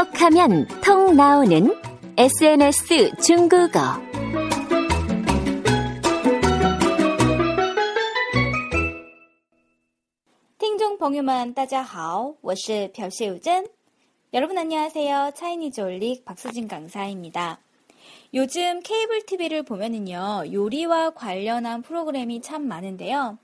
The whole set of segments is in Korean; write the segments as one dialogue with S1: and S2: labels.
S1: 톡하면 통 나오는 SNS 중국어.
S2: 听众朋友们，大家好，我是朴秀珍。 여러분 안녕하세요. 차이니즈 올릭 박수진 강사입니다. 요즘 케이블 TV를 보면은요, 요리와 관련한 프로그램이 참 많은데요.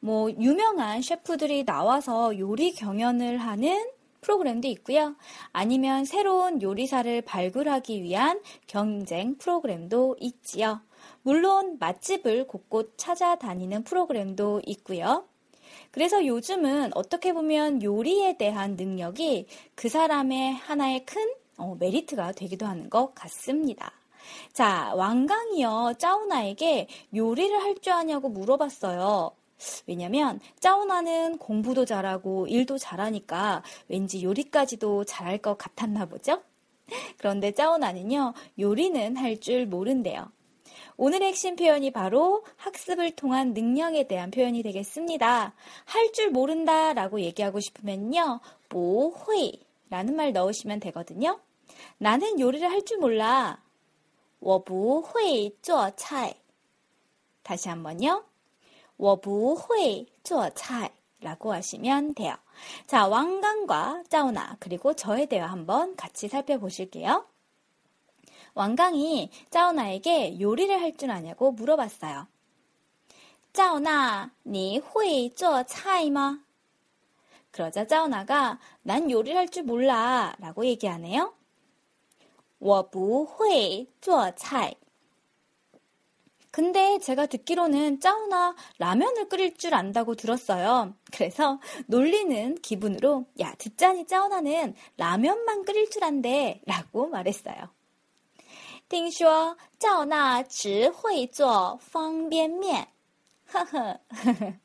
S2: 뭐, 유명한 셰프들이 나와서 요리 경연을 하는 프로그램도 있고요. 아니면 새로운 요리사를 발굴하기 위한 경쟁 프로그램도 있지요. 물론 맛집을 곳곳 찾아다니는 프로그램도 있고요. 그래서 요즘은 어떻게 보면 요리에 대한 능력이 그 사람의 하나의 큰 어, 메리트가 되기도 하는 것 같습니다. 자, 왕강이요, 짜오나에게 요리를 할 줄 아냐고 물어봤어요. 왜냐면 짜오나는 공부도 잘하고 일도 잘하니까 왠지 요리까지도 잘할 것 같았나 보죠? 그런데 짜오나는요, 요리는 할 줄 모른대요. 오늘의 핵심 표현이 바로 학습을 통한 능력에 대한 표현이 되겠습니다. 할 줄 모른다 라고 얘기하고 싶으면요, 뭐会 라는 말 넣으시면 되거든요. 나는 요리를 할 줄 몰라. 我不会做菜. 다시 한번요. 我不会做菜 라고 하시면 돼요. 자, 왕강과 짜오나 그리고 저의 대화 한번 같이 살펴보실게요. 왕강이 짜오나에게 요리를 할 줄 아냐고 물어봤어요. 짜오나, 你会做菜吗? 그러자 짜오나가 난 요리를 할 줄 몰라 라고 얘기하네요. 我不会做菜. 근데 제가 듣기로는 짜오나 라면을 끓일 줄 안다고 들었어요. 그래서 놀리는 기분으로 야 듣자니 짜오나는 라면만 끓일 줄 안대 라고 말했어요. 听说赵娜只会做方便面.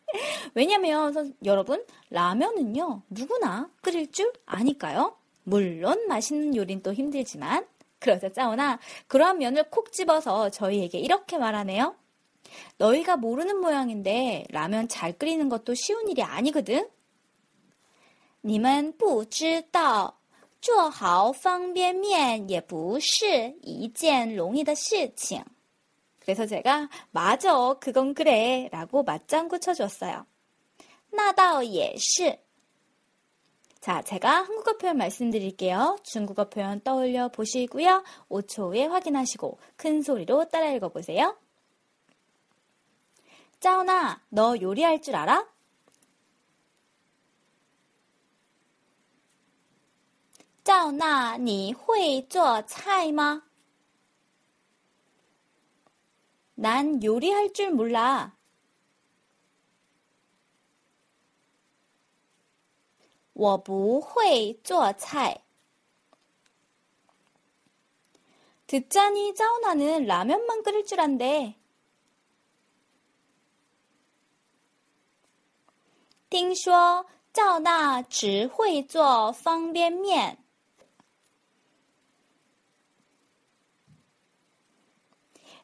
S2: 왜냐면 선, 여러분 라면은요 누구나 끓일 줄 아니까요. 물론 맛있는 요리는 또 힘들지만 그러자 짜오나 그러한 면을 콕 집어서 저희에게 이렇게 말하네요. 너희가 모르는 모양인데 라면 잘 끓이는 것도 쉬운 일이 아니거든. 你们不知道做好方便面也不是一件容易的事情. 그래서 제가 맞아 그건 그래 라고 맞장구 쳐줬어요. 那倒也是. 자, 제가 한국어 표현 말씀드릴게요. 중국어 표현 떠올려 보시고요. 5초 후에 확인하시고 큰 소리로 따라 읽어보세요. 짜오나, 너 요리할 줄 알아? 赵娜，你会做菜吗？난요리할줄몰라 我不会做菜。듣자니짜오나는라면만끓일줄안대听说赵娜只会做方便面。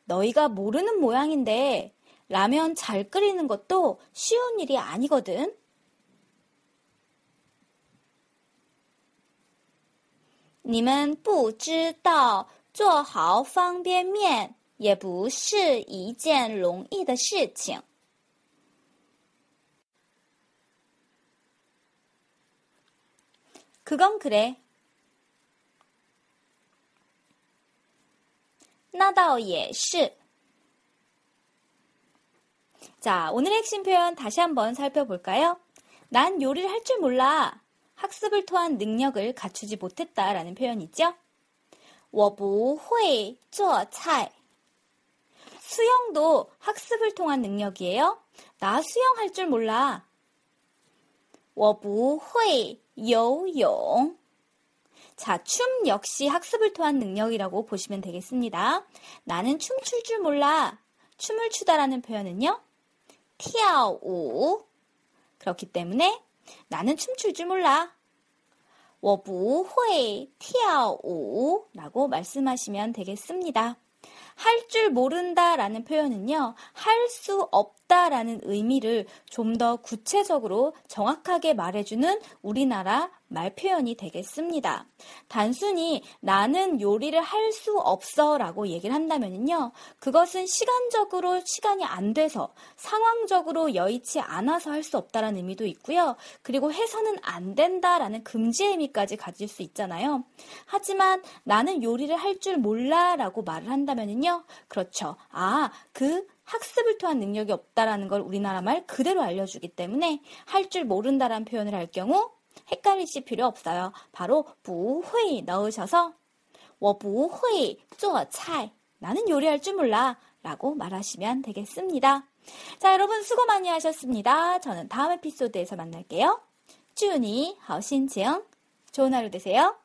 S2: 너희가 모르는 모양인데 라면 잘 끓이는 것도 쉬운 일이 아니거든. 你们不知道做好方便面也不是一件容易的事情。 그건 그래. 那倒也是. 자, 오늘의 핵심 표현 다시 한번 살펴볼까요? 난 요리를 할 줄 몰라. 학습을 통한 능력을 갖추지 못했다라는 표현이죠. 我不会做菜. 수영도 학습을 통한 능력이에요. 나 수영할 줄 몰라. 我不会游泳. 자, 춤 역시 학습을 통한 능력이라고 보시면 되겠습니다. 나는 춤출 줄 몰라. 춤을 추다라는 표현은요. 跳舞. 그렇기 때문에 나는 춤출 줄 몰라. 我不会跳舞 라고 말씀하시면 되겠습니다. 할 줄 모른다 라는 표현은요, 할 수 없 다 라는 의미를 좀 더 구체적으로 정확하게 말해주는 우리나라 말 표현이 되겠습니다. 단순히 나는 요리를 할 수 없어 라고 얘기를 한다면요, 그것은 시간적으로 시간이 안 돼서 상황적으로 여의치 않아서 할 수 없다라는 의미도 있고요. 그리고 해서는 안 된다라는 금지의 의미까지 가질 수 있잖아요. 하지만 나는 요리를 할 줄 몰라 라고 말을 한다면요, 그렇죠. 아, 그 학습을 통한 능력이 없다라는 걸 우리나라 말 그대로 알려주기 때문에 할 줄 모른다라는 표현을 할 경우 헷갈리실 필요 없어요. 바로 不会 넣으셔서 我不会做菜 나는 요리할 줄 몰라 라고 말하시면 되겠습니다. 자, 여러분 수고 많이 하셨습니다. 저는 다음 에피소드에서 만날게요. 祝你好心情 좋은 하루 되세요.